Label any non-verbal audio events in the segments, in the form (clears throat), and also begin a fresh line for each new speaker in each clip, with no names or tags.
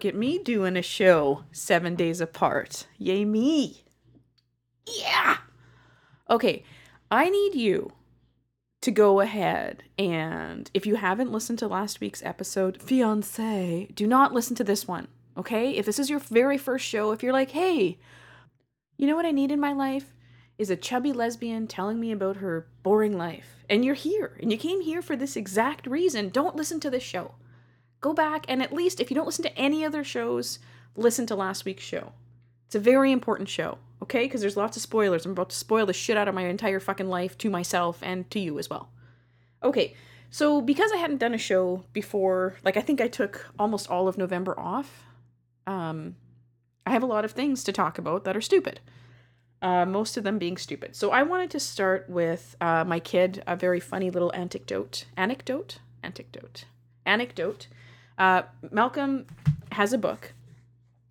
Look at me doing a show seven days apart. Yay, me. Yeah. Okay, I need you to go ahead and if you haven't listened to last week's episode, fiance, do not listen to this one. Okay? If this is your very first show, if you're like, hey, you know what I need in my life? Is a chubby lesbian telling me about her boring life. And you're here, and you came here for this exact reason. Don't listen to this show. Go back and at least, if you don't listen to any other shows, listen to last week's show. It's a very important show, okay? Because there's lots of spoilers. I'm about to spoil the shit out of my entire fucking life to myself and to you as well. Okay, so because I hadn't done a show before, like I think I took almost all of November off, um, I have a lot of things to talk about that are stupid. Uh, most of them being stupid. So I wanted to start with uh, my kid, a very funny little anecdote. Anecdote? Anecdote. Anecdote. Uh, Malcolm has a book,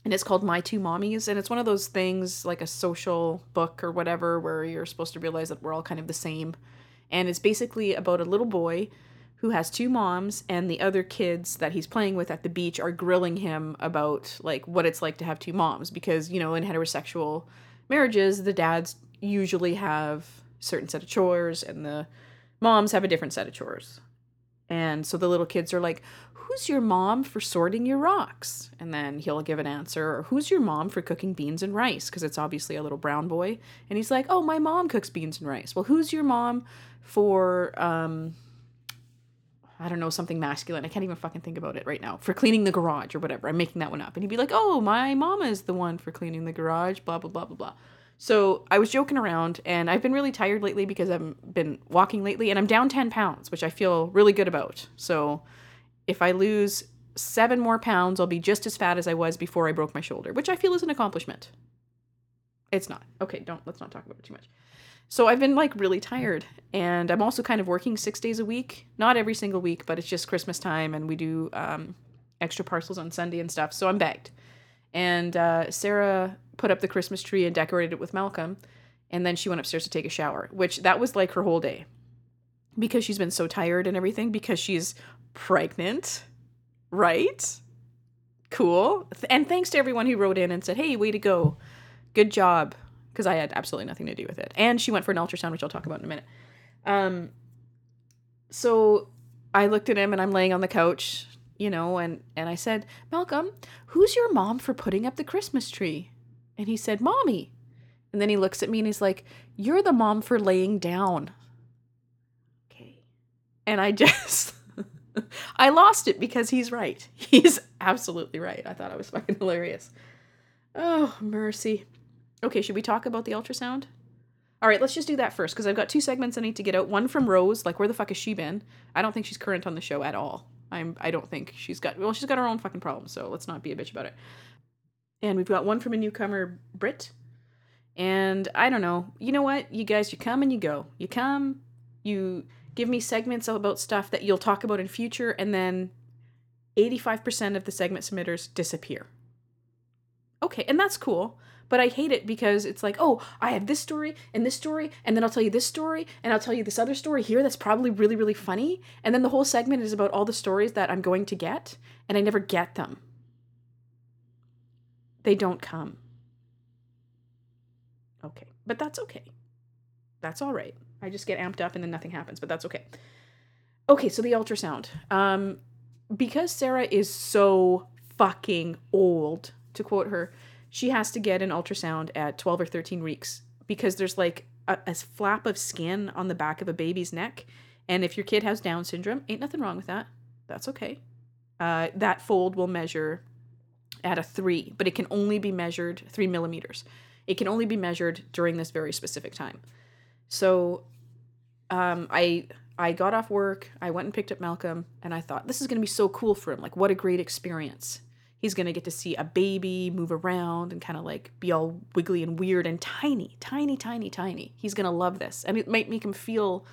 and it's called My Two Mommies, and it's one of those things like a social book or whatever where you're supposed to realize that we're all kind of the same. And it's basically about a little boy who has two moms and the other kids that he's playing with at the beach are grilling him about like what it's like to have two moms because you know in heterosexual marriages the dads usually have certain set of chores and the moms have a different set of chores and so the little kids are like who's your mom for sorting your rocks and then he'll give an answer or who's your mom for cooking beans and rice because it's obviously a little brown boy and he's like oh my mom cooks beans and rice well who's your mom for um I don't know, something masculine. I can't even fucking think about it right now. For cleaning the garage or whatever. I'm making that one up. And he'd be like, oh, my mama is the one for cleaning the garage, blah, blah, blah, blah, blah. So I was joking around and I've been really tired lately because I've been walking lately and I'm down 10 pounds, which I feel really good about. So if I lose seven more pounds, I'll be just as fat as I was before I broke my shoulder, which I feel is an accomplishment. It's not. Okay, don't, let's not talk about it too much. So I've been like really tired and I'm also kind of working 6 days a week. Not every single week, but it's just Christmas time and we do um, extra parcels on Sunday and stuff. So I'm bagged. And uh, Sarah put up the Christmas tree and decorated it with Malcolm and then she went upstairs to take a shower, which that was like her whole day. Because she's been so tired and everything because she's pregnant, right? Cool. And thanks to everyone who wrote in and said, "Hey, way to go. Good job." because I had absolutely nothing to do with it. And she went for an ultrasound, which I'll talk about in a minute. Um, so I looked at him and I'm laying on the couch, you know, and and I said, Malcolm, who's your mom for putting up the Christmas tree? And he said, Mommy. And then he looks at me and he's like, You're the mom for laying down. Okay. And I (laughs) just. (laughs) I lost it because he's right. (laughs) He's absolutely right. I thought I was fucking hilarious. Oh, mercy. Okay, should we talk about the ultrasound? All right, let's just do that first because I've got two segments I need to get out. One from Rose, like where the fuck has she been? I don't think she's current on the show at all. I'm I don't think she's got well, she's got her own fucking problems, so let's not be a bitch about it. And we've got one from a newcomer, Brit. And I don't know. You know what? You guys, you come and you go. You come, you give me segments about stuff that you'll talk about in future, and then 85% of the segment submitters disappear. Okay, and that's cool. But I hate it because it's like, oh, I have this story and this story, and then I'll tell you this story, and I'll tell you this other story here that's probably really, really funny. And then the whole segment is about all the stories that I'm going to get, and I never get them. They don't come. Okay. But that's okay. That's all right. I just get amped up and then nothing happens, but that's okay. Okay, so the ultrasound. Um, because Sarah is so fucking old, to quote her, she has to get an ultrasound at 12 or 13 weeks because there's like a, a, flap of skin on the back of a baby's neck. And if your kid has Down syndrome, ain't nothing wrong with that. That's okay. Uh, that fold will measure at a three, but it can only be measured three millimeters. It can only be measured during this very specific time. So um, I I got off work, I went and picked up Malcolm, and I thought this is gonna be so cool for him. Like, what a great experience he's going to get to see a baby move around and kind of like be all wiggly and weird and tiny, tiny, tiny, tiny. He's going to love this. And it might make him feel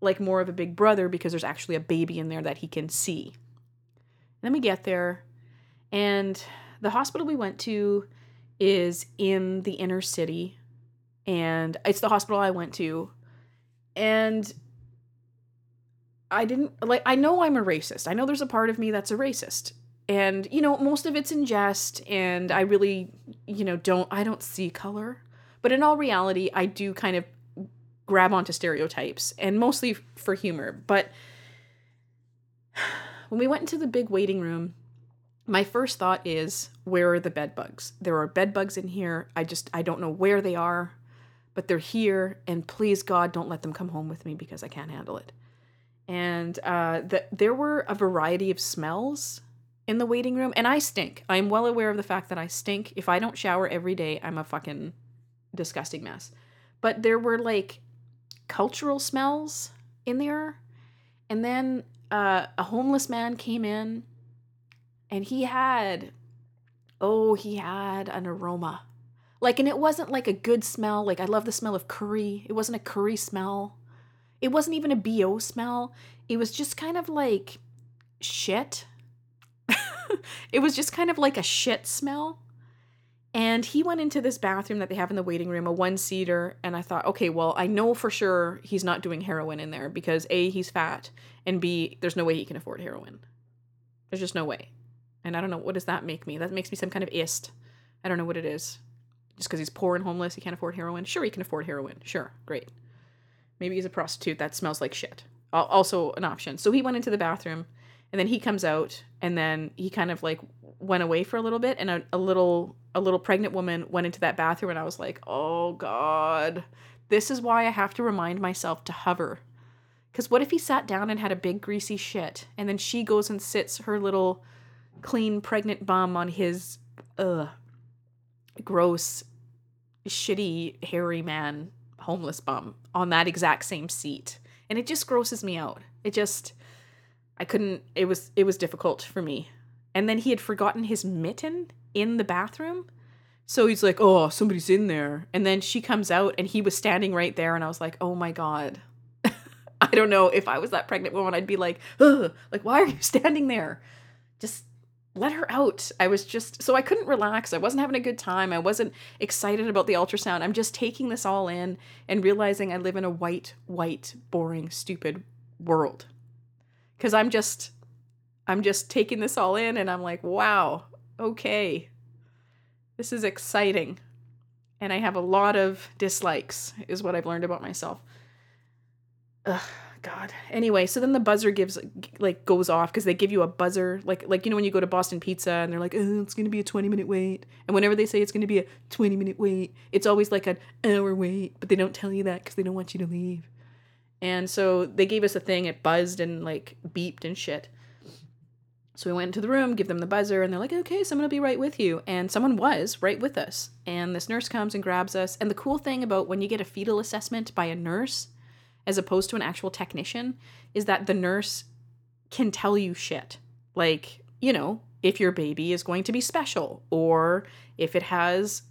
like more of a big brother because there's actually a baby in there that he can see. then we get there, and the hospital we went to is in the inner city, and it's the hospital I went to. And I didn't like, I know I'm a racist. I know there's a part of me that's a racist. And you know most of it's in jest and i really you know don't i don't see color. But in all reality i do kind of grab onto stereotypes and mostly for humor. But (sighs) when we went into the big waiting room my first thought is where are the bed bugs? There are bed bugs in here. I just i don't know where they are but they're here and please god don't let them come home with me because i can't handle it and uh, the, there were a variety of smells in the waiting room and I stink. I'm well aware of the fact that I stink. If I don't shower every day, I'm a fucking disgusting mess. But there were like cultural smells in there. And then uh, a homeless man came in and he had oh, he had an aroma. Like and it wasn't like a good smell. Like I love the smell of curry. It wasn't a curry smell. It wasn't even a BO smell. It was just kind of like shit (laughs) it was just kind of like a shit smell. And he went into this bathroom that they have in the waiting room, a one seater. And I thought, okay, well, I know for sure he's not doing heroin in there because A, he's fat, and B, there's no way he can afford heroin. There's just no way. And I don't know, what does that make me? That makes me some kind of ist. I don't know what it is. Just because he's poor and homeless, he can't afford heroin? Sure, he can afford heroin. Sure, great. Maybe he's a prostitute. That smells like shit. Also, an option. So he went into the bathroom and then he comes out and then he kind of like went away for a little bit and a, a little a little pregnant woman went into that bathroom and i was like oh god this is why i have to remind myself to hover because what if he sat down and had a big greasy shit and then she goes and sits her little clean pregnant bum on his ugh gross shitty hairy man homeless bum on that exact same seat and it just grosses me out it just I couldn't it was it was difficult for me. And then he had forgotten his mitten in the bathroom. So he's like, "Oh, somebody's in there." And then she comes out and he was standing right there and I was like, "Oh my god." (laughs) I don't know if I was that pregnant woman I'd be like, Ugh, like why are you standing there? Just let her out. I was just so I couldn't relax. I wasn't having a good time. I wasn't excited about the ultrasound. I'm just taking this all in and realizing I live in a white, white, boring, stupid world because I'm just I'm just taking this all in and I'm like, wow, okay. This is exciting. And I have a lot of dislikes, is what I've learned about myself. Ugh, God. Anyway, so then the buzzer gives like goes off because they give you a buzzer, like like you know when you go to Boston Pizza and they're like, oh, it's gonna be a twenty minute wait, and whenever they say it's gonna be a twenty minute wait, it's always like an hour wait, but they don't tell you that because they don't want you to leave. And so they gave us a thing, it buzzed and like beeped and shit. So we went into the room, give them the buzzer, and they're like, okay, someone will be right with you. And someone was right with us. And this nurse comes and grabs us. And the cool thing about when you get a fetal assessment by a nurse, as opposed to an actual technician, is that the nurse can tell you shit. Like, you know, if your baby is going to be special, or if it has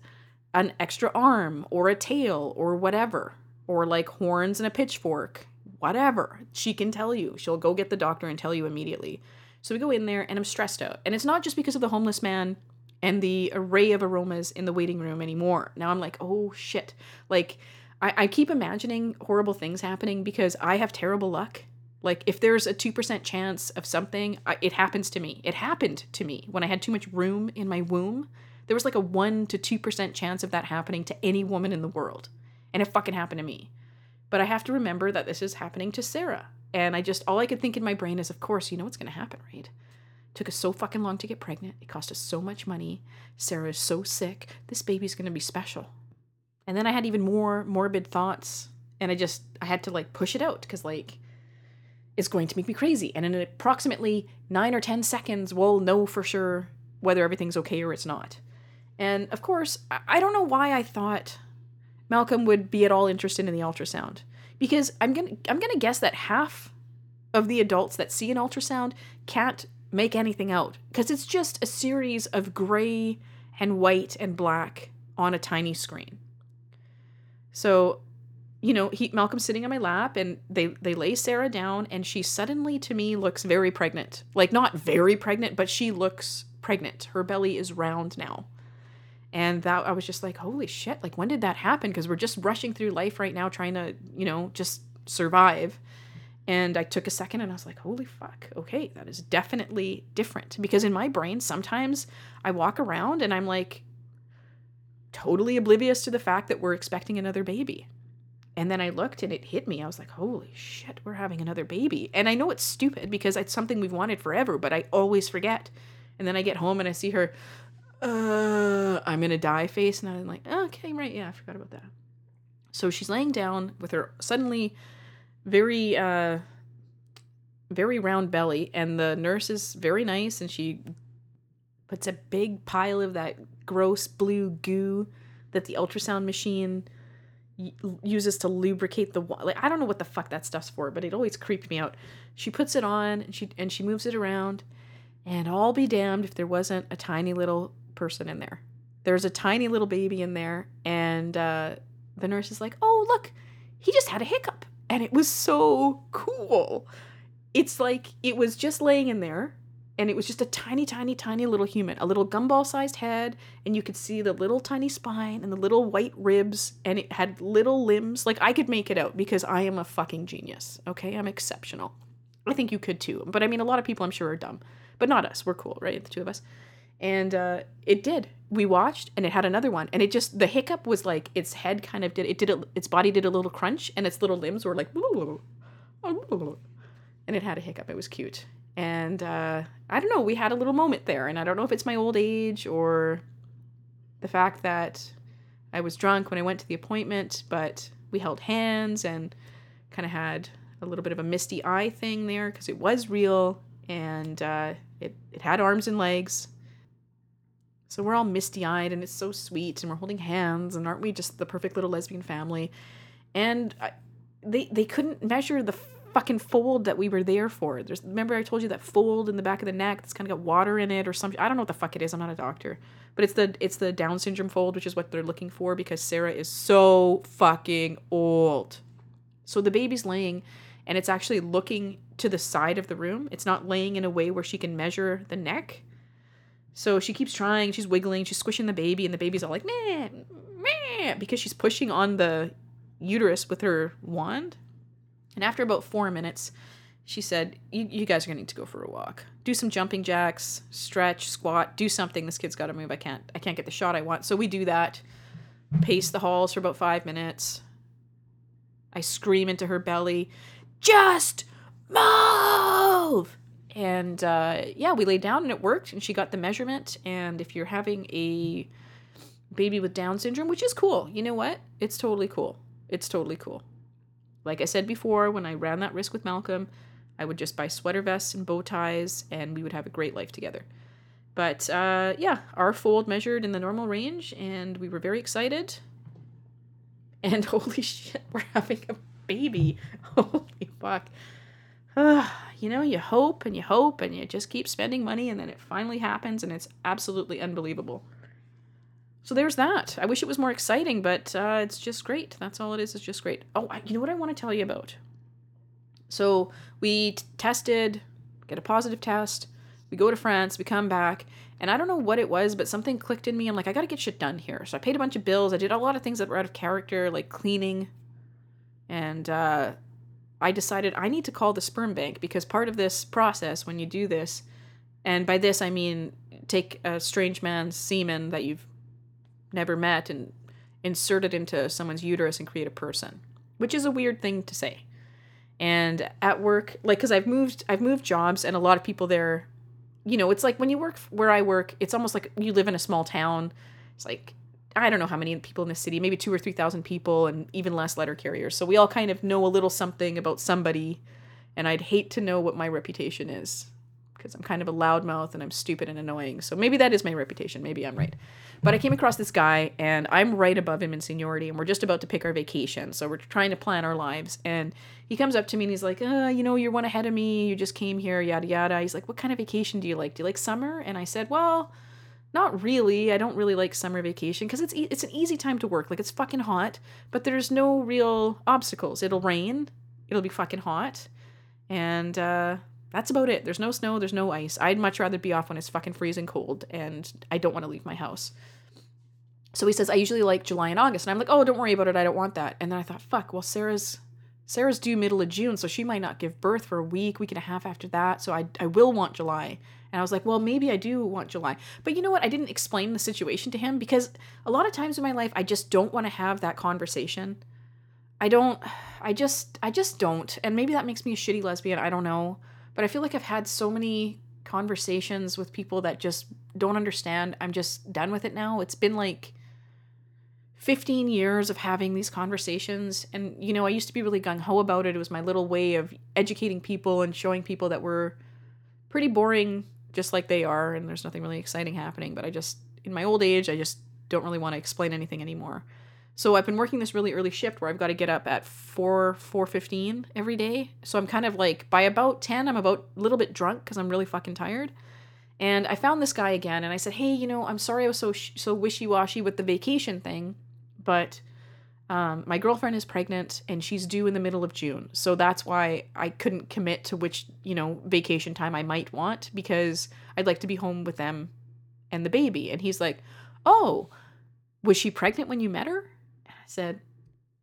an extra arm, or a tail, or whatever, or like horns and a pitchfork, whatever. She can tell you. She'll go get the doctor and tell you immediately. So we go in there and I'm stressed out. And it's not just because of the homeless man and the array of aromas in the waiting room anymore. Now I'm like, oh shit. Like, I, I keep imagining horrible things happening because I have terrible luck. Like, if there's a 2% chance of something, I, it happens to me. It happened to me when I had too much room in my womb. There was like a 1% to 2% chance of that happening to any woman in the world and it fucking happened to me. But I have to remember that this is happening to Sarah. And I just, all I could think in my brain is, of course, you know what's going to happen, right? Took us so fucking long to get pregnant. It cost us so much money. Sarah is so sick. This baby's going to be special. And then I had even more morbid thoughts. And I just, I had to like push it out because, like, it's going to make me crazy. And in approximately nine or 10 seconds, we'll know for sure whether everything's okay or it's not. And of course, I don't know why I thought Malcolm would be at all interested in the ultrasound because I'm to I'm to guess that half of the adults that see an ultrasound can't make anything out because it's just a series of gray and white and black on a tiny screen. So, you know, he Malcolm's sitting on my lap and they they lay Sarah down and she suddenly to me looks very pregnant. Like not very pregnant, but she looks pregnant. Her belly is round now and that i was just like holy shit like when did that happen because we're just rushing through life right now trying to you know just survive And I took a second and I was like, holy fuck, okay, that is definitely different. Because in my brain, sometimes I walk around and I'm like totally oblivious to the fact that we're expecting another baby. And then I looked and it hit me. I was like, holy shit, we're having another baby. And I know it's stupid because it's something we've wanted forever, but I always forget. And then I get home and I see her, uh, I'm in a die face. And I'm like, okay, right. Yeah, I forgot about that. So she's laying down with her suddenly very uh very round belly and the nurse is very nice and she puts a big pile of that gross blue goo that the ultrasound machine uses to lubricate the like I don't know what the fuck that stuff's for, but it always creeped me out. She puts it on and she and she moves it around, and I'll be damned if there wasn't a tiny little person in there. There's a tiny little baby in there, and uh, the nurse is like, "Oh look, he just had a hiccup," and it was so cool. It's like it was just laying in there and it was just a tiny, tiny, tiny little human, a little gumball sized head, and you could see the little tiny spine and the little white ribs, and it had little limbs. Like I could make it out because I am a fucking genius. Okay, I'm exceptional. I think you could too, but I mean, a lot of people I'm sure are dumb, but not us. We're cool, right? The two of us. And uh, it did. We watched, and it had another one, and it just the hiccup was like its head kind of did it did a, its body did a little crunch, and its little limbs were like, (laughs) and it had a hiccup. It was cute and uh, I don't know, we had a little moment there. And I don't know if it's my old age or the fact that I was drunk when I went to the appointment, but we held hands and kind of had a little bit of a misty eye thing there because it was real and uh, it, it had arms and legs. So we're all misty eyed and it's so sweet and we're holding hands and aren't we just the perfect little lesbian family? And I, they, they couldn't measure the fucking fold that we were there for. There's remember I told you that fold in the back of the neck that's kind of got water in it or something. I don't know what the fuck it is. I'm not a doctor, but it's the it's the Down syndrome fold, which is what they're looking for because Sarah is so fucking old. So the baby's laying, and it's actually looking to the side of the room. It's not laying in a way where she can measure the neck. So she keeps trying. She's wiggling. She's squishing the baby, and the baby's all like meh, meh, because she's pushing on the uterus with her wand and after about four minutes, she said, you, guys are gonna need to go for a walk. Do some jumping jacks, stretch, squat, do something. This kid's gotta move. I can't I can't get the shot I want. So we do that. Pace the halls for about five minutes. I scream into her belly, just move! And uh, yeah, we laid down and it worked, and she got the measurement. And if you're having a baby with Down syndrome, which is cool, you know what? It's totally cool. It's totally cool. Like I said before, when I ran that risk with Malcolm, I would just buy sweater vests and bow ties, and we would have a great life together. But uh, yeah, our fold measured in the normal range, and we were very excited. And (laughs) holy shit, we're having a baby. (laughs) Holy fuck. Uh, (sighs) you know, you hope and you hope and you just keep spending money, and then it finally happens, and it's absolutely unbelievable. So there's that. I wish it was more exciting, but uh, it's just great. That's all it is. It's just great. Oh, you know what I want to tell you about? So we t- tested, get a positive test. We go to France. We come back, and I don't know what it was, but something clicked in me. I'm like, I got to get shit done here. So I paid a bunch of bills. I did a lot of things that were out of character, like cleaning, and uh, I decided I need to call the sperm bank because part of this process, when you do this, and by this I mean take a strange man's semen that you've never met and insert it into someone's uterus and create a person, which is a weird thing to say. And at work, like, cause I've moved, I've moved jobs, and a lot of people there, you know, it's like when you work where I work, it's almost like you live in a small town. It's like I don't know how many people in the city, maybe two or three thousand people, and even less letter carriers. So we all kind of know a little something about somebody, and I'd hate to know what my reputation is I'm kind of a loudmouth and I'm stupid and annoying. So maybe that is my reputation. Maybe I'm right. But I came across this guy and I'm right above him in seniority and we're just about to pick our vacation. So we're trying to plan our lives. And he comes up to me and he's like, uh, you know, you're one ahead of me. You just came here, yada, yada. He's like, what kind of vacation do you like? Do you like summer? And I said, well, not really. I don't really like summer vacation because it's e- it's an easy time to work. Like it's fucking hot, but there's no real obstacles. It'll rain. It'll be fucking hot. And uh, that's about it. There's no snow, there's no ice. I'd much rather be off when it's fucking freezing cold and I don't want to leave my house. So he says, I usually like July and August. And I'm like, oh, don't worry about it. I don't want that. And then I thought, fuck, well, Sarah's Sarah's due middle of June, so she might not give birth for a week, week and a half after that. So I, I will want July. And I was like, well, maybe I do want July. But you know what? I didn't explain the situation to him because a lot of times in my life, I just don't want to have that conversation. I don't, I just, I just don't. And maybe that makes me a shitty lesbian. I don't know. But I feel like I've had so many conversations with people that just don't understand. I'm just done with it now. It's been like 15 years of having these conversations. And, you know, I used to be really gung ho about it. It was my little way of educating people and showing people that we're pretty boring, just like they are. And there's nothing really exciting happening. But I just, in my old age, I just don't really want to explain anything anymore. So I've been working this really early shift where I've got to get up at 4 4:15 every day. So I'm kind of like by about 10 I'm about a little bit drunk cuz I'm really fucking tired. And I found this guy again and I said, "Hey, you know, I'm sorry I was so sh- so wishy-washy with the vacation thing, but um, my girlfriend is pregnant and she's due in the middle of June. So that's why I couldn't commit to which, you know, vacation time I might want because I'd like to be home with them and the baby." And he's like, "Oh, was she pregnant when you met her?" Said,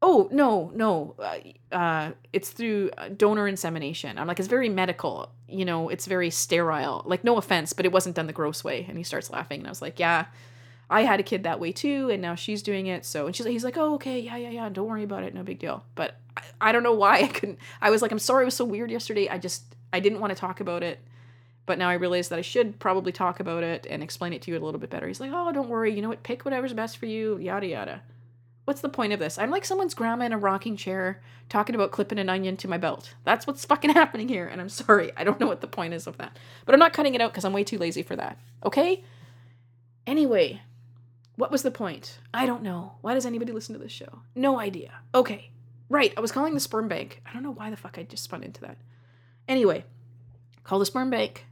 "Oh no, no, uh, uh, it's through uh, donor insemination." I'm like, "It's very medical, you know. It's very sterile. Like, no offense, but it wasn't done the gross way." And he starts laughing, and I was like, "Yeah, I had a kid that way too, and now she's doing it." So, and she's like, "He's like, oh, okay, yeah, yeah, yeah. Don't worry about it. No big deal." But I, I don't know why I couldn't. I was like, "I'm sorry, it was so weird yesterday. I just I didn't want to talk about it." But now I realize that I should probably talk about it and explain it to you a little bit better. He's like, "Oh, don't worry. You know what? Pick whatever's best for you. Yada yada." What's the point of this? I'm like someone's grandma in a rocking chair talking about clipping an onion to my belt. That's what's (laughs) fucking happening here. And I'm sorry. I don't know what the point is of that. But I'm not cutting it out because I'm way too lazy for that. Okay? Anyway, what was the point? I don't know. Why does anybody listen to this show? No idea. Okay. Right. I was calling the sperm bank. I don't know why the fuck I just spun into that. Anyway, call the sperm bank.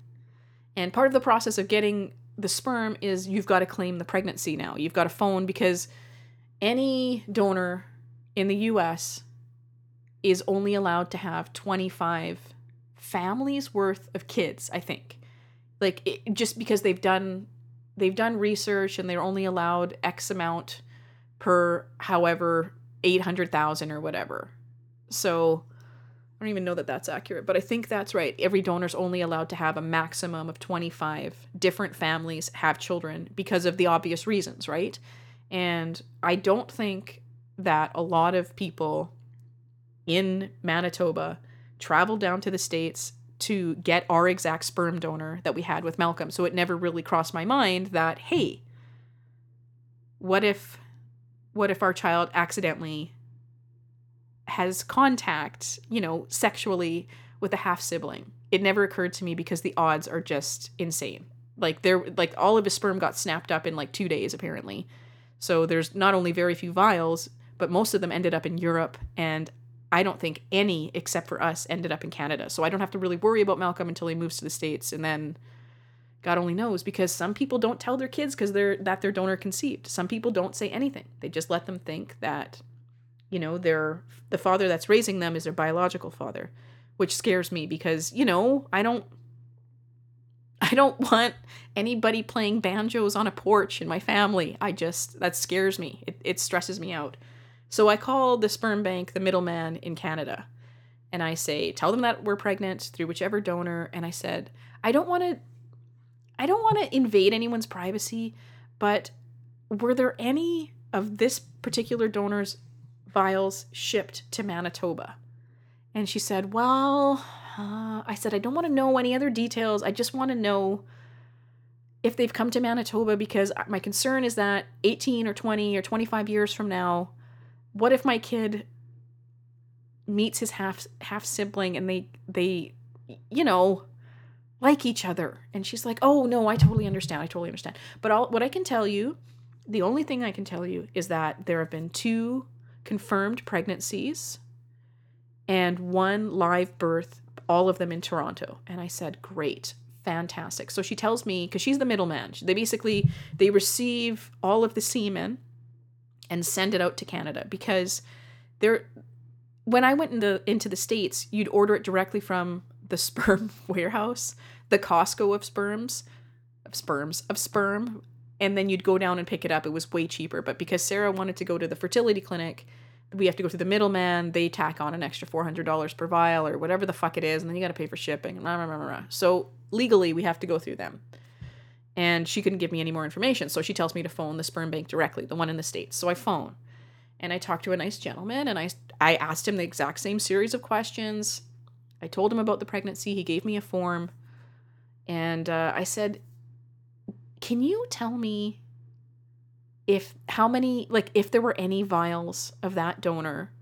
And part of the process of getting the sperm is you've got to claim the pregnancy now. You've got to phone because any donor in the US is only allowed to have 25 families worth of kids, I think. Like it, just because they've done they've done research and they're only allowed x amount per however 800,000 or whatever. So I don't even know that that's accurate, but I think that's right. Every donor's only allowed to have a maximum of 25 different families have children because of the obvious reasons, right? And I don't think that a lot of people in Manitoba traveled down to the States to get our exact sperm donor that we had with Malcolm. So it never really crossed my mind that, hey, what if what if our child accidentally has contact, you know, sexually with a half sibling? It never occurred to me because the odds are just insane. Like there like all of his sperm got snapped up in like 2 days apparently so there's not only very few vials, but most of them ended up in Europe and I don't think any except for us ended up in Canada. So I don't have to really worry about Malcolm until he moves to the states and then God only knows because some people don't tell their kids because they're that their donor conceived. Some people don't say anything. They just let them think that you know, their the father that's raising them is their biological father, which scares me because, you know, I don't (laughs) I don't want anybody playing banjos on a porch in my family. I just, that scares me. It, it stresses me out. So I call the sperm bank the middleman in Canada. And I say, tell them that we're pregnant through whichever donor. And I said, I don't want to, I don't want to invade anyone's privacy, but were there any of this particular donor's vials shipped to Manitoba? And she said, well, uh, I said, I don't want to know any other details. I just want to know if they've come to Manitoba because my concern is that 18 or 20 or 25 years from now, what if my kid meets his half half sibling and they they you know like each other and she's like oh no i totally understand i totally understand but all what i can tell you the only thing i can tell you is that there have been two confirmed pregnancies and one live birth all of them in Toronto. And I said, great, fantastic. So she tells me, because she's the middleman, they basically, they receive all of the semen and send it out to Canada because they're, when I went into, into the States, you'd order it directly from the sperm (laughs) warehouse, the Costco of sperms, of sperms, of sperm, and then you'd go down and pick it up. It was way cheaper. But because Sarah wanted to go to the fertility clinic, we have to go through the middleman. They tack on an extra four hundred dollars per vial or whatever the fuck it is, and then you got to pay for shipping. Blah. So legally, we have to go through them. And she couldn't give me any more information, so she tells me to phone the sperm bank directly, the one in the states. So I phone, and I talked to a nice gentleman, and I I asked him the exact same series of questions. I told him about the pregnancy. He gave me a form, and uh, I said, "Can you tell me if how many like if there were any vials of that donor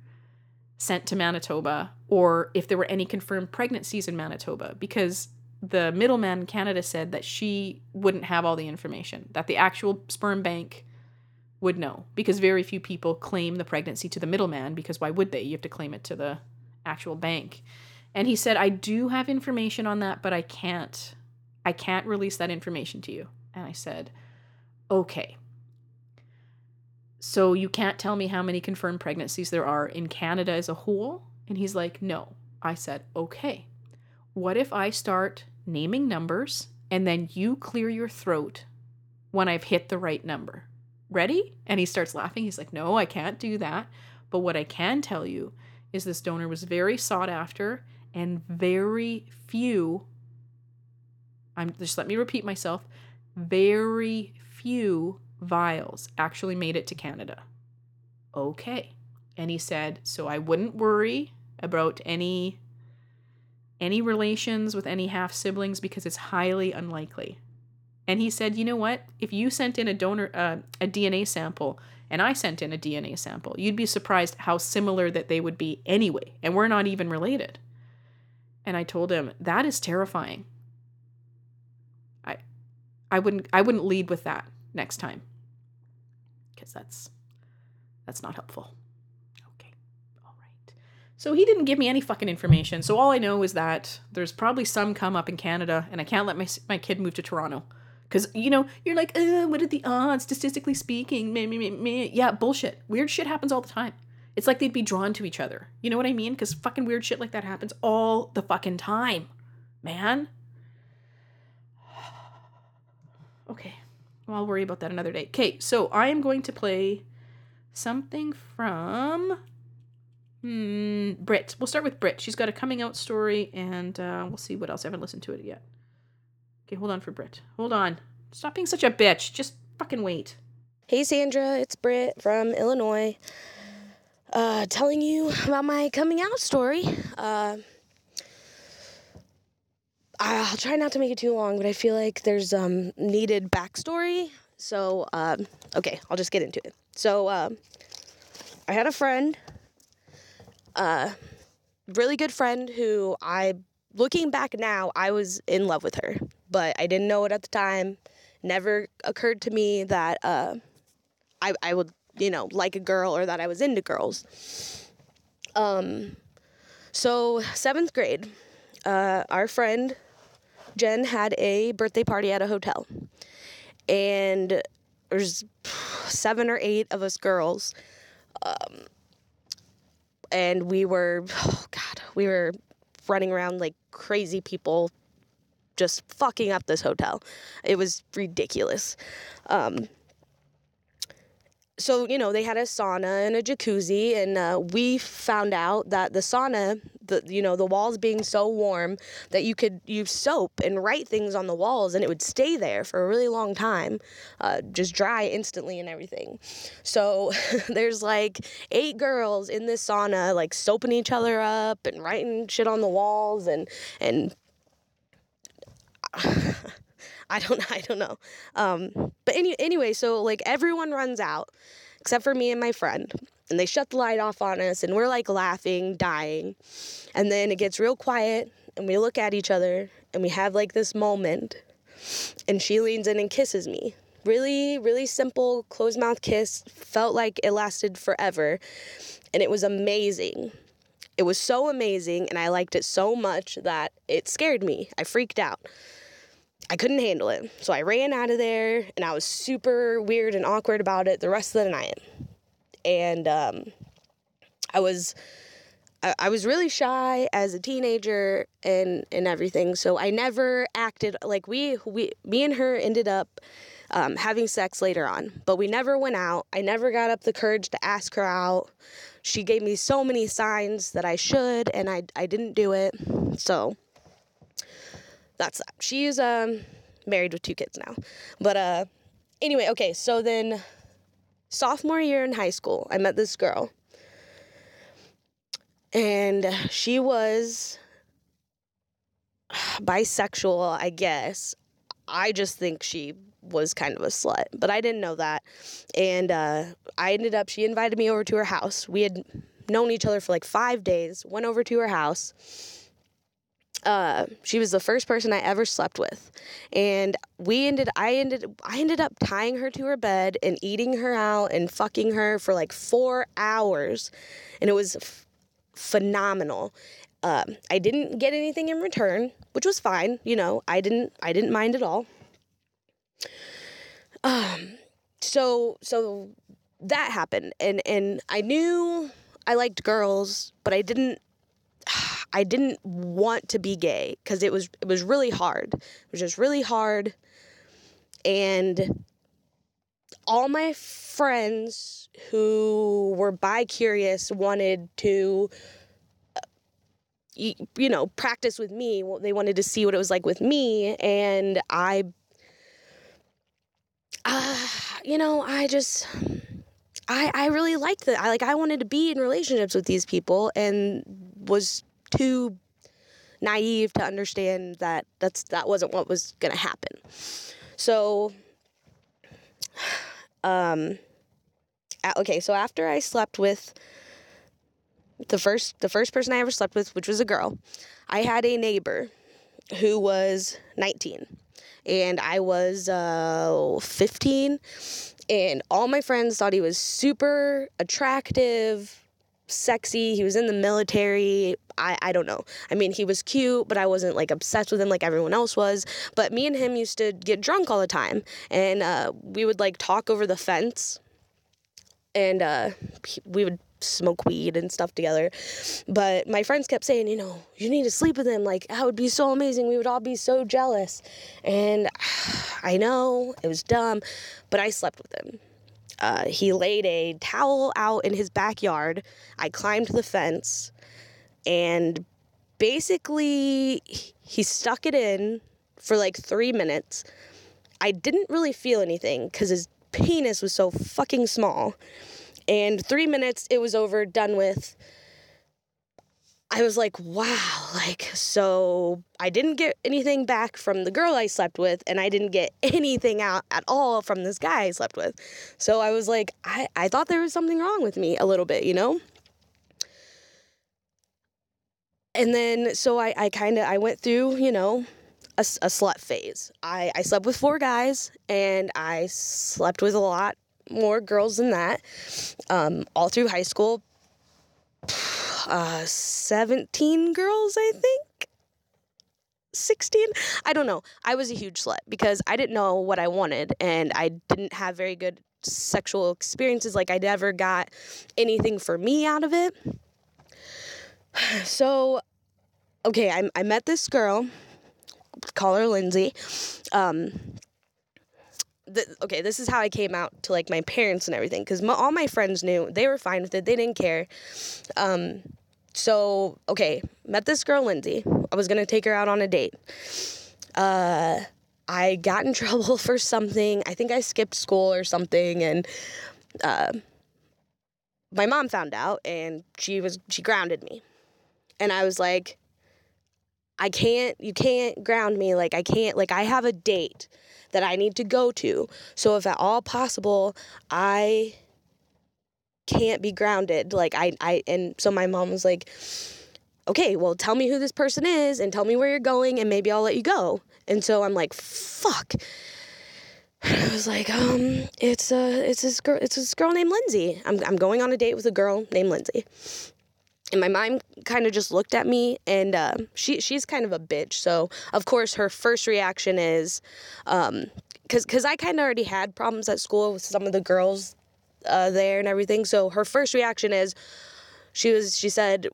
sent to Manitoba or if there were any confirmed pregnancies in Manitoba because the middleman in Canada said that she wouldn't have all the information that the actual sperm bank would know because very few people claim the pregnancy to the middleman because why would they? You have to claim it to the actual bank. And he said I do have information on that but I can't I can't release that information to you. And I said okay so you can't tell me how many confirmed pregnancies there are in Canada as a whole? And he's like, No. I said, Okay. What if I start naming numbers and then you clear your throat when I've hit the right number? Ready? And he starts laughing. He's like, No, I can't do that. But what I can tell you is this donor was very sought after and very few I'm just let me repeat myself, very few vials actually made it to Canada. Okay. And he said, so I wouldn't worry about any any relations with any half siblings because it's highly unlikely. And he said, you know what? If you sent in a donor uh, a DNA sample and I sent in a DNA sample, you'd be surprised how similar that they would be anyway, and we're not even related. And I told him, that is terrifying. I I wouldn't I wouldn't lead with that next time because that's that's not helpful. Okay. All right. So he didn't give me any fucking information. So all I know is that there's probably some come up in Canada and I can't let my my kid move to Toronto. Cuz you know, you're like, uh, what are the odds statistically speaking? Yeah, bullshit. Weird shit happens all the time. It's like they'd be drawn to each other. You know what I mean? Cuz fucking weird shit like that happens all the fucking time. Man. (sighs) Okay. I'll worry about that another day. Okay, so I am going to play something from hmm, Brit. We'll start with Brit. She's got a coming out story, and uh, we'll see what else. I haven't listened to it yet. Okay, hold on for Brit. Hold on. Stop being such a bitch. Just fucking wait.
Hey, Sandra. It's Brit from Illinois. Uh, telling you about my coming out story. Uh, I'll try not to make it too long, but I feel like there's um needed backstory. So um, okay, I'll just get into it. So um, I had a friend, uh, really good friend who I, looking back now, I was in love with her, but I didn't know it at the time. Never occurred to me that uh, I I would you know like a girl or that I was into girls. Um, so seventh grade, uh, our friend Jen had a birthday party at a hotel. And there's seven or eight of us girls. Um, and we were, oh God, we were running around like crazy people, just fucking up this hotel. It was ridiculous. Um, so you know they had a sauna and a jacuzzi and uh, we found out that the sauna the you know the walls being so warm that you could use soap and write things on the walls and it would stay there for a really long time uh, just dry instantly and everything. So (laughs) there's like eight girls in this sauna like soaping each other up and writing shit on the walls and and (sighs) I don't (laughs) I don't know. Um, but any, anyway, so like everyone runs out except for me and my friend. And they shut the light off on us and we're like laughing, dying. And then it gets real quiet and we look at each other and we have like this moment. And she leans in and kisses me. Really, really simple closed mouth kiss. Felt like it lasted forever. And it was amazing. It was so amazing and I liked it so much that it scared me. I freaked out. I couldn't handle it. So I ran out of there and I was super weird and awkward about it the rest of the night. And um, I was I, I was really shy as a teenager and and everything. So I never acted like we we me and her ended up um, having sex later on, but we never went out. I never got up the courage to ask her out. She gave me so many signs that I should, and I I didn't do it. So that's that. She's um married with two kids now, but uh anyway, okay. So then sophomore year in high school, I met this girl and she was bisexual, I guess. I just think she was kind of a slut, but I didn't know that. And uh, I ended up, she invited me over to her house. We had known each other for like five days, went over to her house. Uh, she was the first person I ever slept with, and we ended. I ended. I ended up tying her to her bed and eating her out and fucking her for like four hours, and it was phenomenal. Um, I didn't get anything in return, which was fine. You know, I didn't I didn't mind at all. Um, so so that happened, and and I knew I liked girls, but I didn't. (sighs) I didn't want to be gay because it was it was really hard. It was just really hard, and all my friends who were bi curious wanted to uh, you know practice with me. They wanted to see what it was like with me. And i uh, you know i just i i really liked that i like i wanted to be in relationships with these people and was too naive to understand that that's that wasn't what was going to happen. So um okay, so after I slept with the first the first person I ever slept with, which was a girl, I had a neighbor who was 19 and I was uh, 15 and all my friends thought he was super attractive, sexy. He was in the military. I, I don't know. I mean, he was cute, but I wasn't like obsessed with him like everyone else was. But me and him used to get drunk all the time, and uh, we would like talk over the fence and uh, we would smoke weed and stuff together. But my friends kept saying, you know, you need to sleep with him. Like, that would be so amazing. We would all be so jealous. And (sighs) I know it was dumb, but I slept with him. Uh, he laid a towel out in his backyard. I climbed the fence and basically he stuck it in for like three minutes. I didn't really feel anything because his penis was so fucking small. And three minutes, it was over, done with. I was like, wow, like, so I didn't get anything back from the girl I slept with, and I didn't get (laughs) anything out at all from this guy I slept with. So I was like, I, I thought there was something wrong with me a little bit, you know? And then, so I, I kind of, I went through, you know, a, a slut phase. I, I slept with four guys and I slept with a lot more girls than that um, all through high school. Uh, 17 girls, I think. 16 i don't know i was a huge slut because i didn't know what i wanted and i didn't have very good sexual experiences like i never got anything for me out of it (sighs) so okay i, I met this girl call her Lindsay. Um, okay, this is how I came out to like my parents and everything because all my friends knew they were fine with it. They didn't care. Um, so okay, met this girl Lindsay. I was gonna take her out on a date. Uh, I got in (laughs) trouble for something. I think I skipped school or something, and uh, my mom found out, and she was she grounded me, and I was like, I can't, you can't ground me. Like, I can't, like, I have a date that I need to go to. So, if at all possible, I can't be grounded. Like, I, I, and so my mom was like, okay, well, tell me who this person is and tell me where you're going, and maybe I'll let you go. And so I'm like, fuck. (sighs) I was like, um, it's a, it's this girl, it's this girl named Lindsay. I'm, I'm going on a date with a girl named Lindsay and my mom kind of just looked at me and uh, she she's kind of a bitch. So of course her first reaction is um because because i kind of already had problems at school with some of the girls uh, there and everything. So her first reaction is she was she said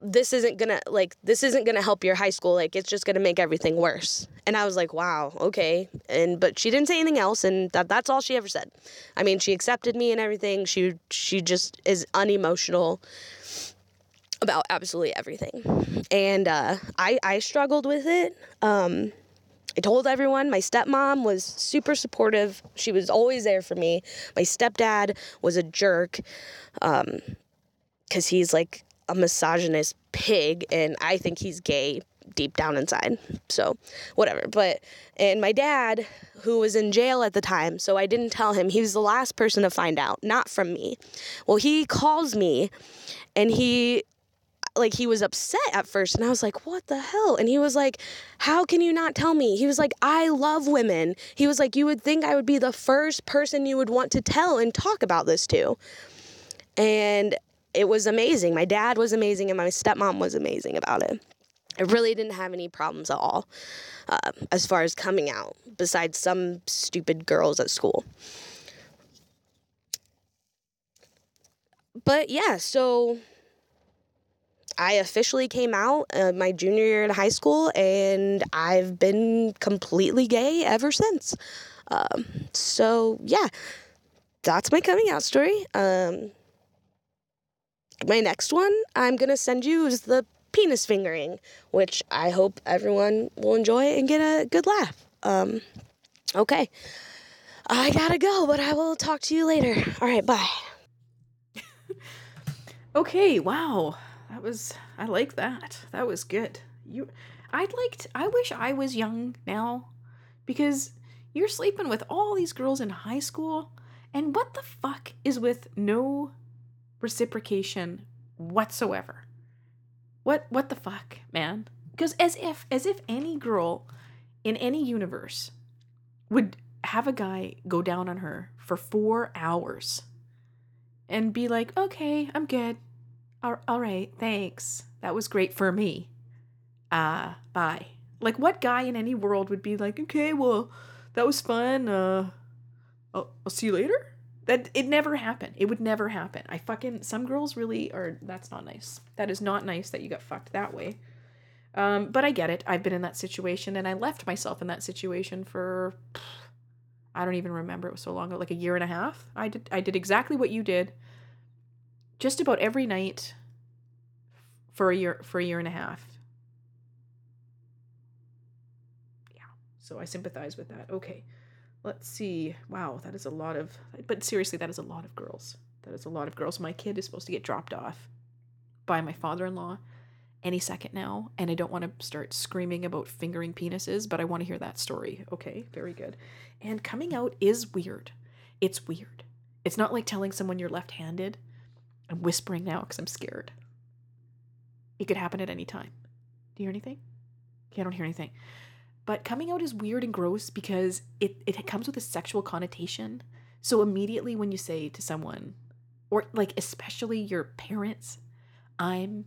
this isn't gonna like this isn't gonna help your high school like it's just gonna make everything worse. And i was like wow okay. And but she didn't say anything else and that, that's all she ever said. I mean she accepted me and everything. She she just is unemotional about absolutely everything. And uh, i i struggled with it. Um I told everyone. My stepmom was super supportive. She was always there for me. My stepdad was a jerk um, because he's like a misogynist pig and I think he's gay deep down inside. So, whatever. But, and my dad, who was in jail at the time, so I didn't tell him, he was the last person to find out, not from me. Well, he calls me and he, like, he was upset at first. And I was like, what the hell? And he was like, how can you not tell me? He was like, I love women. He was like, you would think I would be the first person you would want to tell and talk about this to. And it was amazing. My dad was amazing, and my stepmom was amazing about it. I really didn't have any problems at all uh, as far as coming out, besides some stupid girls at school. But yeah, so I officially came out uh, my junior year in high school, and I've been completely gay ever since. Um, so yeah, that's my coming out story. Um, my next one I'm going to send you is the penis fingering, which I hope everyone will enjoy and get a good laugh. Um, okay. I gotta go, but I will talk to you later. All right, bye. (laughs)
okay, wow. That was I like that. That was good. You I'd like to, I wish I was young now because you're sleeping with all these girls in high school and what the fuck is with no reciprocation whatsoever. What what the fuck, man? Because as if as if any girl in any universe would have a guy go down on her for 4 hours and be like, "Okay, I'm good. All, all right, thanks. That was great for me. Uh, bye." Like what guy in any world would be like, "Okay, well, that was fun. Uh I'll, I'll see you later?" That it never happened. It would never happen. I fucking some girls really are. That's not nice. That is not nice that you got fucked that way. Um, but I get it. I've been in that situation, and I left myself in that situation for I don't even remember. It was so long ago, like a year and a half. I did. I did exactly what you did. Just about every night. For a year, for a year and a half. Yeah. So I sympathize with that. Okay. Let's see. Wow, that is a lot of. But seriously, that is a lot of girls. That is a lot of girls. My kid is supposed to get dropped off by my father in law any second now, and I don't want to start screaming about fingering penises, but I want to hear that story. Okay, very good. And coming out is weird. It's weird. It's not like telling someone you're left handed. I'm whispering now because I'm scared. It could happen at any time. Do you hear anything? Okay, I don't hear anything. But coming out is weird and gross because it, it comes with a sexual connotation. So immediately when you say to someone, or like especially your parents, I'm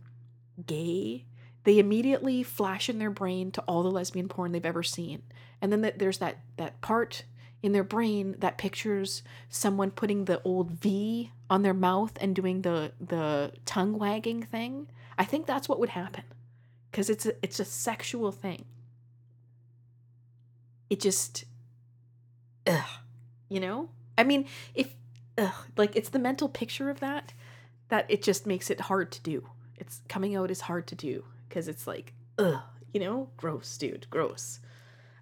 gay, they immediately flash in their brain to all the lesbian porn they've ever seen. And then there's that that part in their brain that pictures someone putting the old V on their mouth and doing the the tongue wagging thing. I think that's what would happen. Cuz it's a, it's a sexual thing it just ugh, you know? I mean if ugh, like it's the mental picture of that that it just makes it hard to do. It's coming out is hard to do because it's like ugh you know? Gross dude gross.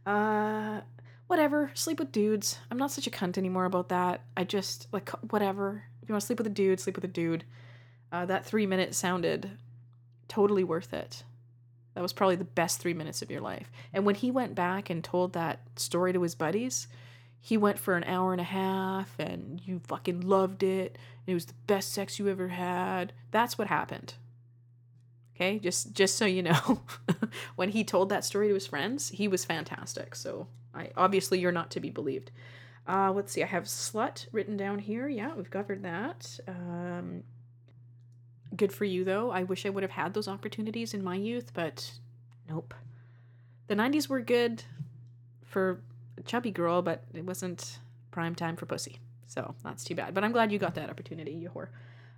Uh whatever sleep with dudes. I'm not such a cunt anymore about that. I just like whatever. If you want to sleep with a dude sleep with a dude. Uh, that three minutes sounded totally worth it that was probably the best three minutes of your life. And when he went back and told that story to his buddies, he went for an hour and a half and you fucking loved it. it was the best sex you ever had. That's what happened. Okay, just just so you know, (laughs) when he told that story to his friends, he was fantastic. So I obviously you're not to be believed. Uh, let's see, I have slut written down here. Yeah, we've covered that. Um, Good for you, though. I wish I would have had those opportunities in my youth, but nope. The 90s were good for a chubby girl, but it wasn't prime time for pussy. So that's too bad. But I'm glad you got that opportunity, you whore.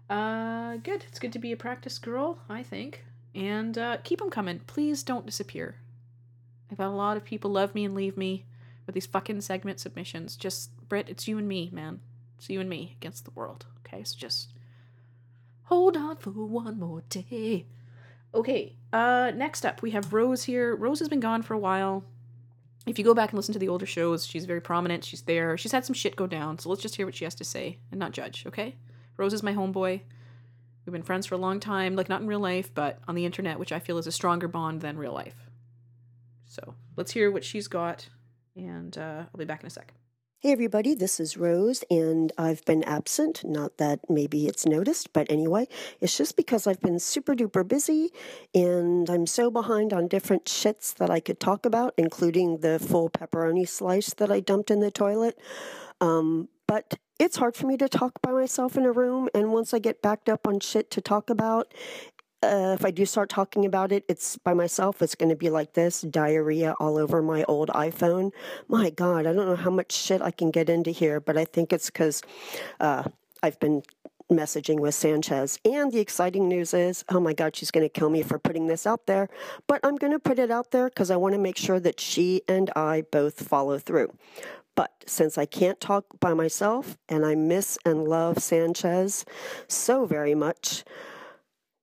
Uh, good. It's good to be a practice girl, I think. And uh, keep them coming. Please don't disappear. I've had a lot of people love me and leave me with these fucking segment submissions. Just, Britt, it's you and me, man. It's you and me against the world. Okay, so just hold on for one more day. Okay, uh, next up we have Rose here. Rose has been gone for a while. If you go back and listen to the older shows, she's very prominent. She's there. She's had some shit go down, so let's just hear what she has to say and not judge, okay? Rose is my homeboy. We've been friends for a long time, like not in real life, but on the internet, which I feel is a stronger bond than real life. So let's hear what she's got, and uh, I'll be back in a sec.
Hey everybody, this is Rose, and I've been absent. Not that maybe it's noticed, but anyway, it's just because I've been super duper busy and I'm so behind on different shits that I could talk about, including the full pepperoni slice that I dumped in the toilet. Um, but it's hard for me to talk by myself in a room, and once I get backed up on shit to talk about, uh, if I do start talking about it, it's by myself. It's going to be like this diarrhea all over my old iPhone. My God, I don't know how much shit I can get into here, but I think it's because uh, I've been messaging with Sanchez. And the exciting news is oh my God, she's going to kill me for putting this out there. But I'm going to put it out there because I want to make sure that she and I both follow through. But since I can't talk by myself and I miss and love Sanchez so very much,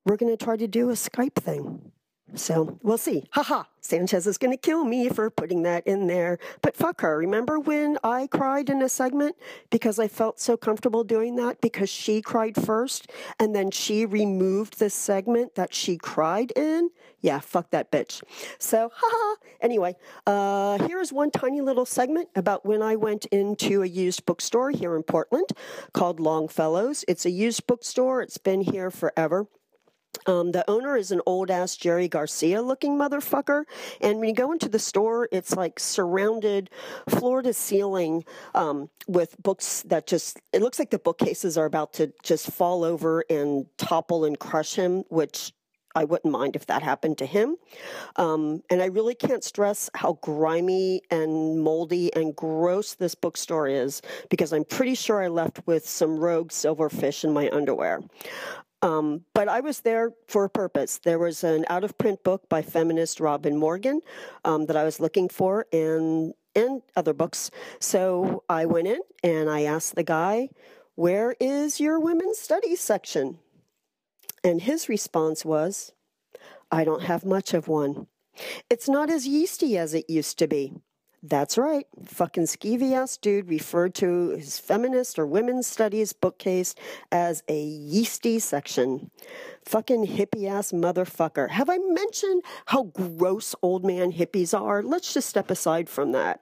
we're going to try to do a Skype thing. So we'll see. Haha, Sanchez is going to kill me for putting that in there. But fuck her. Remember when I cried in a segment because I felt so comfortable doing that because she cried first and then she removed the segment that she cried in? Yeah, fuck that bitch. So, haha. Anyway, uh, here's one tiny little segment about when I went into a used bookstore here in Portland called Longfellows. It's a used bookstore, it's been here forever. Um, the owner is an old ass Jerry Garcia looking motherfucker. And when you go into the store, it's like surrounded floor to ceiling um, with books that just, it looks like the bookcases are about to just fall over and topple and crush him, which I wouldn't mind if that happened to him. Um, and I really can't stress how grimy and moldy and gross this bookstore is because I'm pretty sure I left with some rogue silverfish in my underwear. Um, but I was there for a purpose. There was an out of print book by feminist Robin Morgan um, that I was looking for, and and other books. So I went in and I asked the guy, "Where is your women's studies section?" And his response was, "I don't have much of one. It's not as yeasty as it used to be." That's right. Fucking skeevy ass dude referred to his feminist or women's studies bookcase as a yeasty section. Fucking hippie ass motherfucker. Have I mentioned how gross old man hippies are? Let's just step aside from that.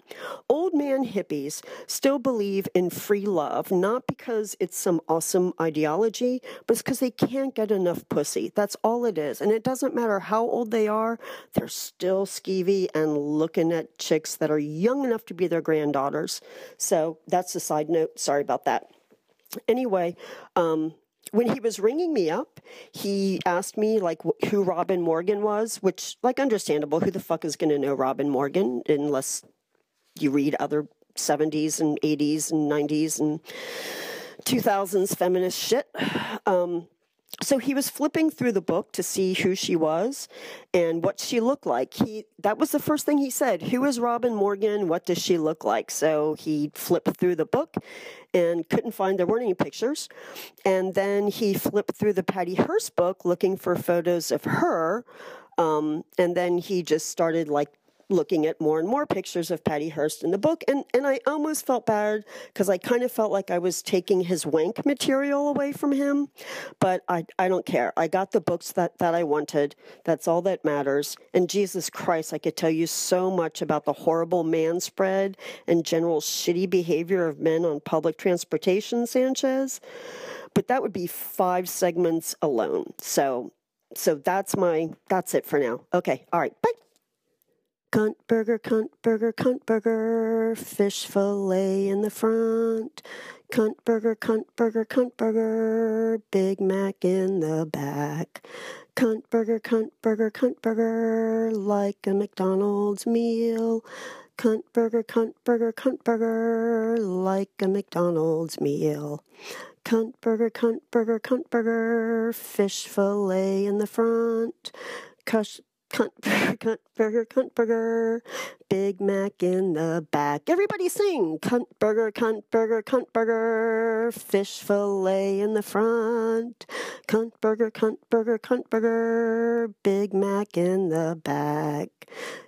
Old man hippies still believe in free love, not because it's some awesome ideology, but it's because they can't get enough pussy. That's all it is. And it doesn't matter how old they are, they're still skeevy and looking at chicks that are young enough to be their granddaughters. So that's a side note. Sorry about that. Anyway, um, when he was ringing me up, he asked me like who Robin Morgan was, which like understandable. Who the fuck is going to know Robin Morgan unless you read other 70s and 80s and 90s and 2000s feminist shit. Um, so he was flipping through the book to see who she was and what she looked like. He that was the first thing he said. Who is Robin Morgan? What does she look like? So he flipped through the book and couldn't find there weren't any pictures. And then he flipped through the Patty Hearst book looking for photos of her. Um, and then he just started like looking at more and more pictures of Patty Hearst in the book, and, and I almost felt bad because I kind of felt like I was taking his wank material away from him, but I, I don't care. I got the books that, that I wanted. That's all that matters. And Jesus Christ, I could tell you so much about the horrible man spread and general shitty behavior of men on public transportation, Sanchez. But that would be five segments alone. So so that's my that's it for now. Okay. All right. Bye. Cunt burger, cunt burger, cunt burger, fish fillet in the front. Cunt burger, cunt burger, cunt burger, Big Mac in the back. Cunt burger, cunt burger, cunt burger, like a McDonald's meal. Cunt burger, cunt burger, cunt burger, like a McDonald's meal. Cunt burger, cunt burger, cunt burger, fish fillet in the front. Cush, cunt burger, cunt burger, cunt burger, Big Mac in the back. Everybody sing! Cunt burger, cunt burger, cunt burger, fish fillet in the front. Cunt burger, cunt burger, cunt burger, Big Mac in the back.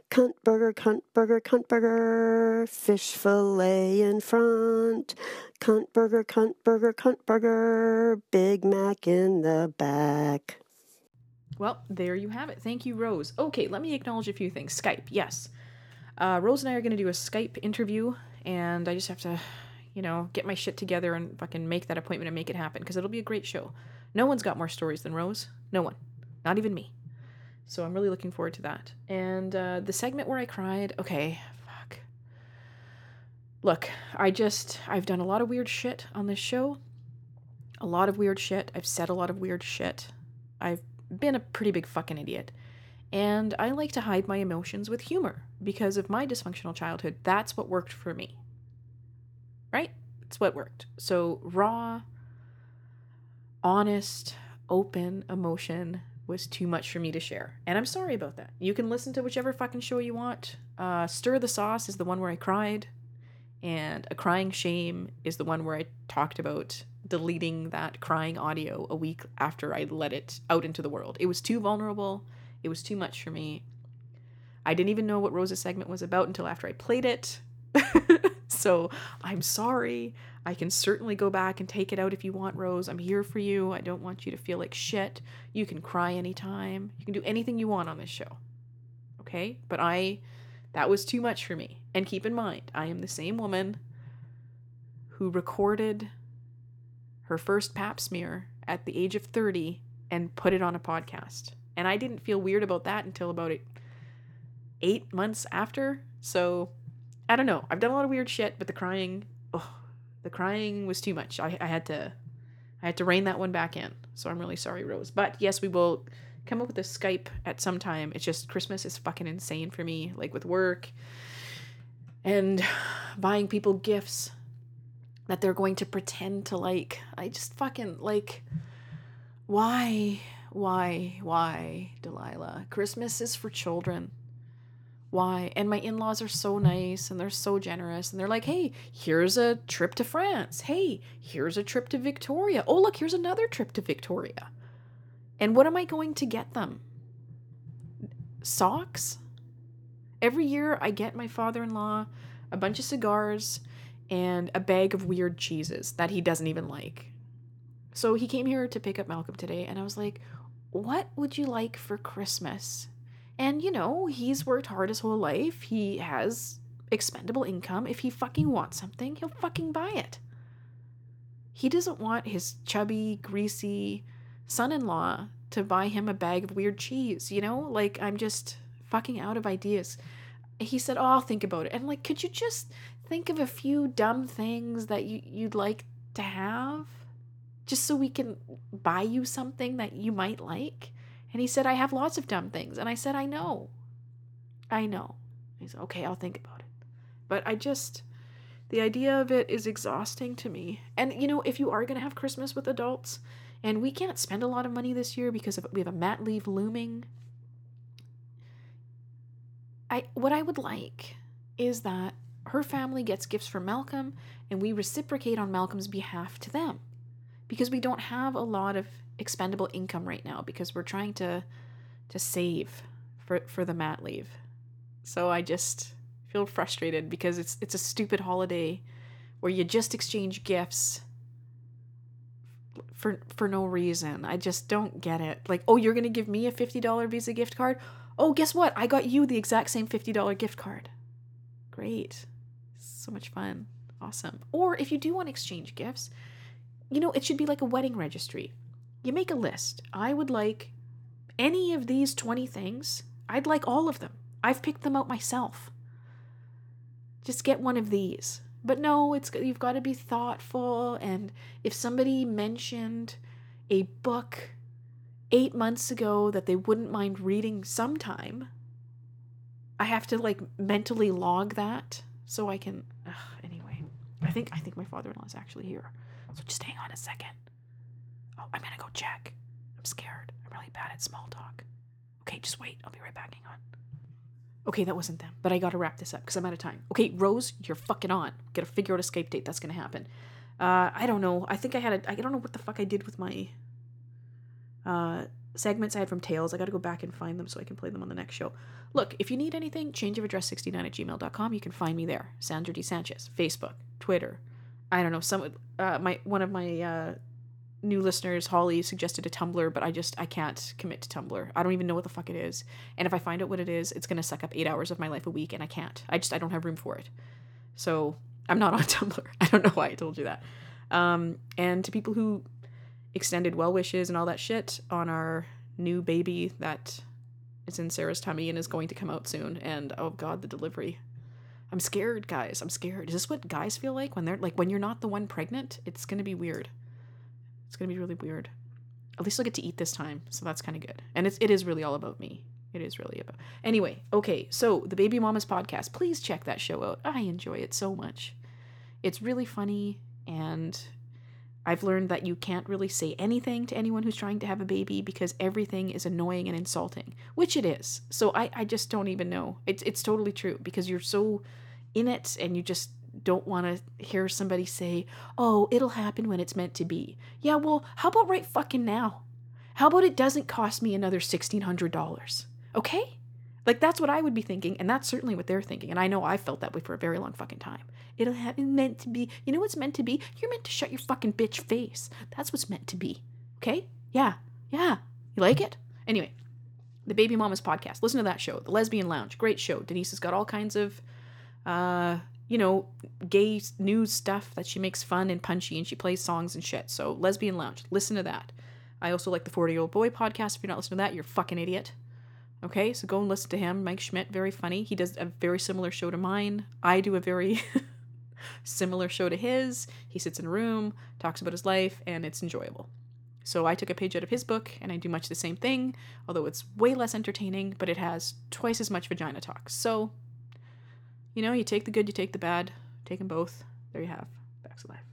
Cunt burger, cunt burger, cunt burger, fish fillet in front. Cunt burger, cunt burger, cunt burger, Big Mac in the back.
Well, there you have it. Thank you, Rose. Okay, let me acknowledge a few things. Skype, yes. Uh, Rose and I are going to do a Skype interview, and I just have to, you know, get my shit together and fucking make that appointment and make it happen because it'll be a great show. No one's got more stories than Rose. No one. Not even me. So I'm really looking forward to that. And uh, the segment where I cried, okay, fuck. Look, I just, I've done a lot of weird shit on this show. A lot of weird shit. I've said a lot of weird shit. I've been a pretty big fucking idiot. And I like to hide my emotions with humor because of my dysfunctional childhood. That's what worked for me. Right? It's what worked. So, raw, honest, open emotion was too much for me to share. And I'm sorry about that. You can listen to whichever fucking show you want. Uh, Stir the Sauce is the one where I cried. And A Crying Shame is the one where I talked about deleting that crying audio a week after I let it out into the world. It was too vulnerable. It was too much for me. I didn't even know what Rose's segment was about until after I played it. (laughs) so I'm sorry. I can certainly go back and take it out if you want, Rose. I'm here for you. I don't want you to feel like shit. You can cry anytime. You can do anything you want on this show. Okay? But I, that was too much for me. And keep in mind, I am the same woman who recorded her first pap smear at the age of 30 and put it on a podcast. And I didn't feel weird about that until about eight months after. So I don't know. I've done a lot of weird shit, but the crying, oh, the crying was too much. I, I had to, I had to rein that one back in. So I'm really sorry, Rose. But yes, we will come up with a Skype at some time. It's just Christmas is fucking insane for me, like with work and (sighs) buying people gifts that they're going to pretend to like. I just fucking like why why why Delilah? Christmas is for children. Why? And my in-laws are so nice and they're so generous and they're like, "Hey, here's a trip to France. Hey, here's a trip to Victoria. Oh, look, here's another trip to Victoria." And what am I going to get them? Socks? Every year I get my father-in-law a bunch of cigars and a bag of weird cheeses that he doesn't even like. So he came here to pick up Malcolm today, and I was like, What would you like for Christmas? And you know, he's worked hard his whole life. He has expendable income. If he fucking wants something, he'll fucking buy it. He doesn't want his chubby, greasy son in law to buy him a bag of weird cheese, you know? Like, I'm just fucking out of ideas. He said, Oh, I'll think about it. And like, could you just think of a few dumb things that you, you'd like to have just so we can buy you something that you might like. And he said i have lots of dumb things. And i said i know. I know. He said okay i'll think about it. But i just the idea of it is exhausting to me. And you know if you are going to have christmas with adults and we can't spend a lot of money this year because of, we have a mat leave looming i what i would like is that her family gets gifts for Malcolm, and we reciprocate on Malcolm's behalf to them. Because we don't have a lot of expendable income right now because we're trying to to save for for the mat leave. So I just feel frustrated because it's it's a stupid holiday where you just exchange gifts for for no reason. I just don't get it. Like, oh, you're going to give me a $50 Visa gift card? Oh, guess what? I got you the exact same $50 gift card. Great so much fun. Awesome. Or if you do want to exchange gifts, you know, it should be like a wedding registry. You make a list. I would like any of these 20 things. I'd like all of them. I've picked them out myself. Just get one of these. But no, it's you've got to be thoughtful and if somebody mentioned a book 8 months ago that they wouldn't mind reading sometime, I have to like mentally log that so I can. Anyway, I think I think my father-in-law is actually here. So just hang on a second. Oh, I'm gonna go check. I'm scared. I'm really bad at small talk. Okay, just wait. I'll be right back. Hang on. Okay, that wasn't them, but I gotta wrap this up because I'm out of time. Okay, Rose, you're fucking on. Gotta figure out a Skype date. That's gonna happen. Uh, I don't know. I think I had a. I don't know what the fuck I did with my uh, segments I had from Tales. I gotta go back and find them so I can play them on the next show. Look, if you need anything, change of address 69 at gmail.com. You can find me there. Sandra D. Sanchez. Facebook, Twitter. I don't know. Some uh, my one of my uh, new listeners, Holly, suggested a Tumblr, but I just I can't commit to Tumblr. I don't even know what the fuck it is. And if I find out what it is, it's gonna suck up eight hours of my life a week, and I can't. I just I don't have room for it. So I'm not on (laughs) Tumblr. I don't know why I told you that. Um, and to people who extended well wishes and all that shit on our new baby that is in Sarah's tummy and is going to come out soon. And oh god, the delivery. I'm scared, guys. I'm scared. Is this what guys feel like when they're like when you're not the one pregnant? It's gonna be weird. It's gonna be really weird. At least I'll get to eat this time, so that's kind of good. And it's it is really all about me. It is really about. Anyway, okay. So the Baby Mamas podcast. Please check that show out. I enjoy it so much. It's really funny, and I've learned that you can't really say anything to anyone who's trying to have a baby because everything is annoying and insulting, which it is. So I, I just don't even know. It's it's totally true because you're so in it and you just don't want to hear somebody say, "Oh, it'll happen when it's meant to be." Yeah, well, how about right fucking now? How about it doesn't cost me another $1600? Okay? Like that's what I would be thinking, and that's certainly what they're thinking. And I know I felt that way for a very long fucking time. It'll happen meant to be. You know what's meant to be? You're meant to shut your fucking bitch face. That's what's meant to be. Okay? Yeah. Yeah. You like it? Anyway, the Baby Mamas podcast. Listen to that show. The Lesbian Lounge. Great show. Denise has got all kinds of uh, you know, gay news stuff that she makes fun and punchy and she plays songs and shit. So, Lesbian Lounge. Listen to that. I also like the 40 Year Old Boy podcast. If you're not listening to that, you're a fucking idiot. Okay, so go and listen to him. Mike Schmidt, very funny. He does a very similar show to mine. I do a very (laughs) similar show to his. He sits in a room, talks about his life, and it's enjoyable. So I took a page out of his book and I do much the same thing, although it's way less entertaining, but it has twice as much vagina talk. So, you know, you take the good, you take the bad, take them both. There you have Facts of Life.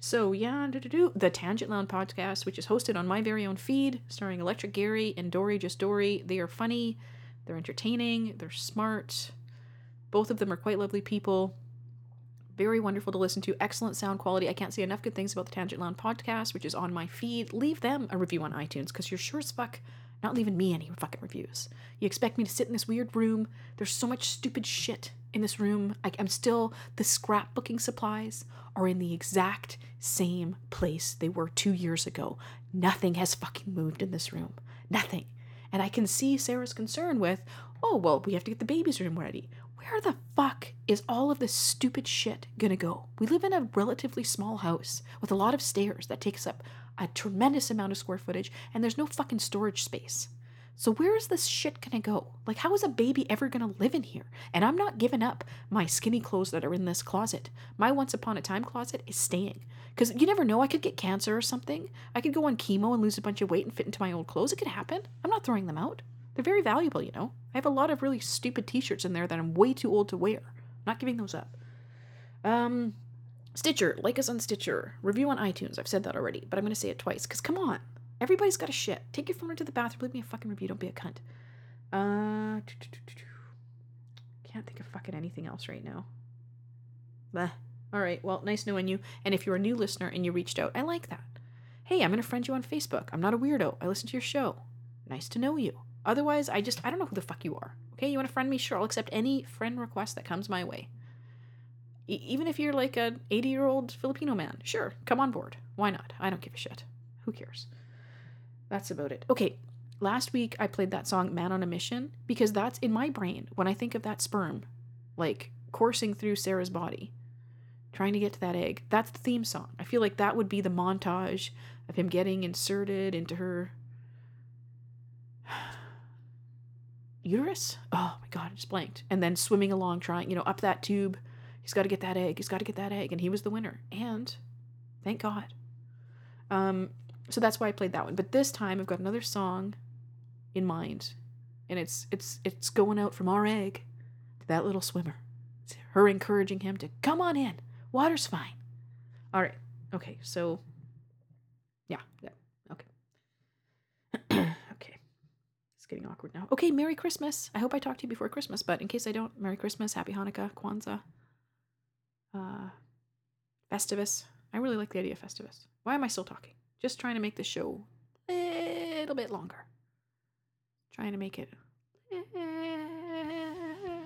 So yeah, do the Tangent Lounge podcast, which is hosted on my very own feed, starring Electric Gary and Dory Just Dory. They are funny, they're entertaining, they're smart. Both of them are quite lovely people. Very wonderful to listen to. Excellent sound quality. I can't say enough good things about the Tangent Lounge podcast, which is on my feed. Leave them a review on iTunes because you're sure as fuck not leaving me any fucking reviews. You expect me to sit in this weird room? There's so much stupid shit in this room. I, I'm still the scrapbooking supplies are in the exact same place they were two years ago. Nothing has fucking moved in this room. Nothing. And I can see Sarah's concern with, oh, well, we have to get the baby's room ready. Where the fuck is all of this stupid shit gonna go? We live in a relatively small house with a lot of stairs that takes up a tremendous amount of square footage, and there's no fucking storage space. So where is this shit gonna go? Like, how is a baby ever gonna live in here? And I'm not giving up my skinny clothes that are in this closet. My once upon a time closet is staying. Because you never know, I could get cancer or something. I could go on chemo and lose a bunch of weight and fit into my old clothes. It could happen. I'm not throwing them out. They're very valuable, you know. I have a lot of really stupid t-shirts in there that I'm way too old to wear. I'm not giving those up. Um Stitcher, like us on Stitcher. Review on iTunes. I've said that already, but I'm to say it twice because come on. Everybody's got a shit. Take your phone into the bathroom. Leave me a fucking review. Don't be a cunt. Uh, can't think of fucking anything else right now. Bleh. All right. Well, nice knowing you. And if you're a new listener and you reached out, I like that. Hey, I'm to friend you on Facebook. I'm not a weirdo. I listen to your show. Nice to know you. Otherwise, I just, I don't know who the fuck you are. Okay, you want to friend me? Sure, I'll accept any friend request that comes my way. E- even if you're like an 80 year old Filipino man, sure, come on board. Why not? I don't give a shit. Who cares? That's about it. Okay, last week I played that song Man on a Mission because that's in my brain when I think of that sperm, like coursing through Sarah's body, trying to get to that egg. That's the theme song. I feel like that would be the montage of him getting inserted into her (sighs) uterus. Oh my god, I just blanked. And then swimming along, trying, you know, up that tube. He's got to get that egg. He's got to get that egg. And he was the winner. And thank God. Um, so that's why I played that one. But this time I've got another song in mind. and it's it's it's going out from our egg to that little swimmer. It's her encouraging him to come on in. Water's fine. All right. Okay. So yeah, yeah. Okay. (clears throat) okay. It's getting awkward now. Okay, Merry Christmas. I hope I talked to you before Christmas, but in case I don't, Merry Christmas, Happy Hanukkah, Kwanzaa, uh, Festivus. I really like the idea of Festivus. Why am I still talking? Just trying to make the show a little bit longer. Trying to make it a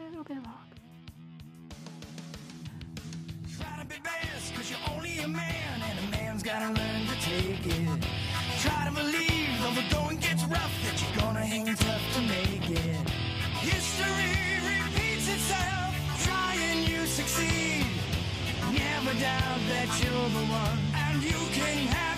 little bit long.
Try to be best, cause you're only a man, and a man's gotta learn to take it. Try to believe, though the going gets rough, that you're gonna hang tough to make it. History repeats itself, try and you succeed. Never doubt that you're the one, and you can have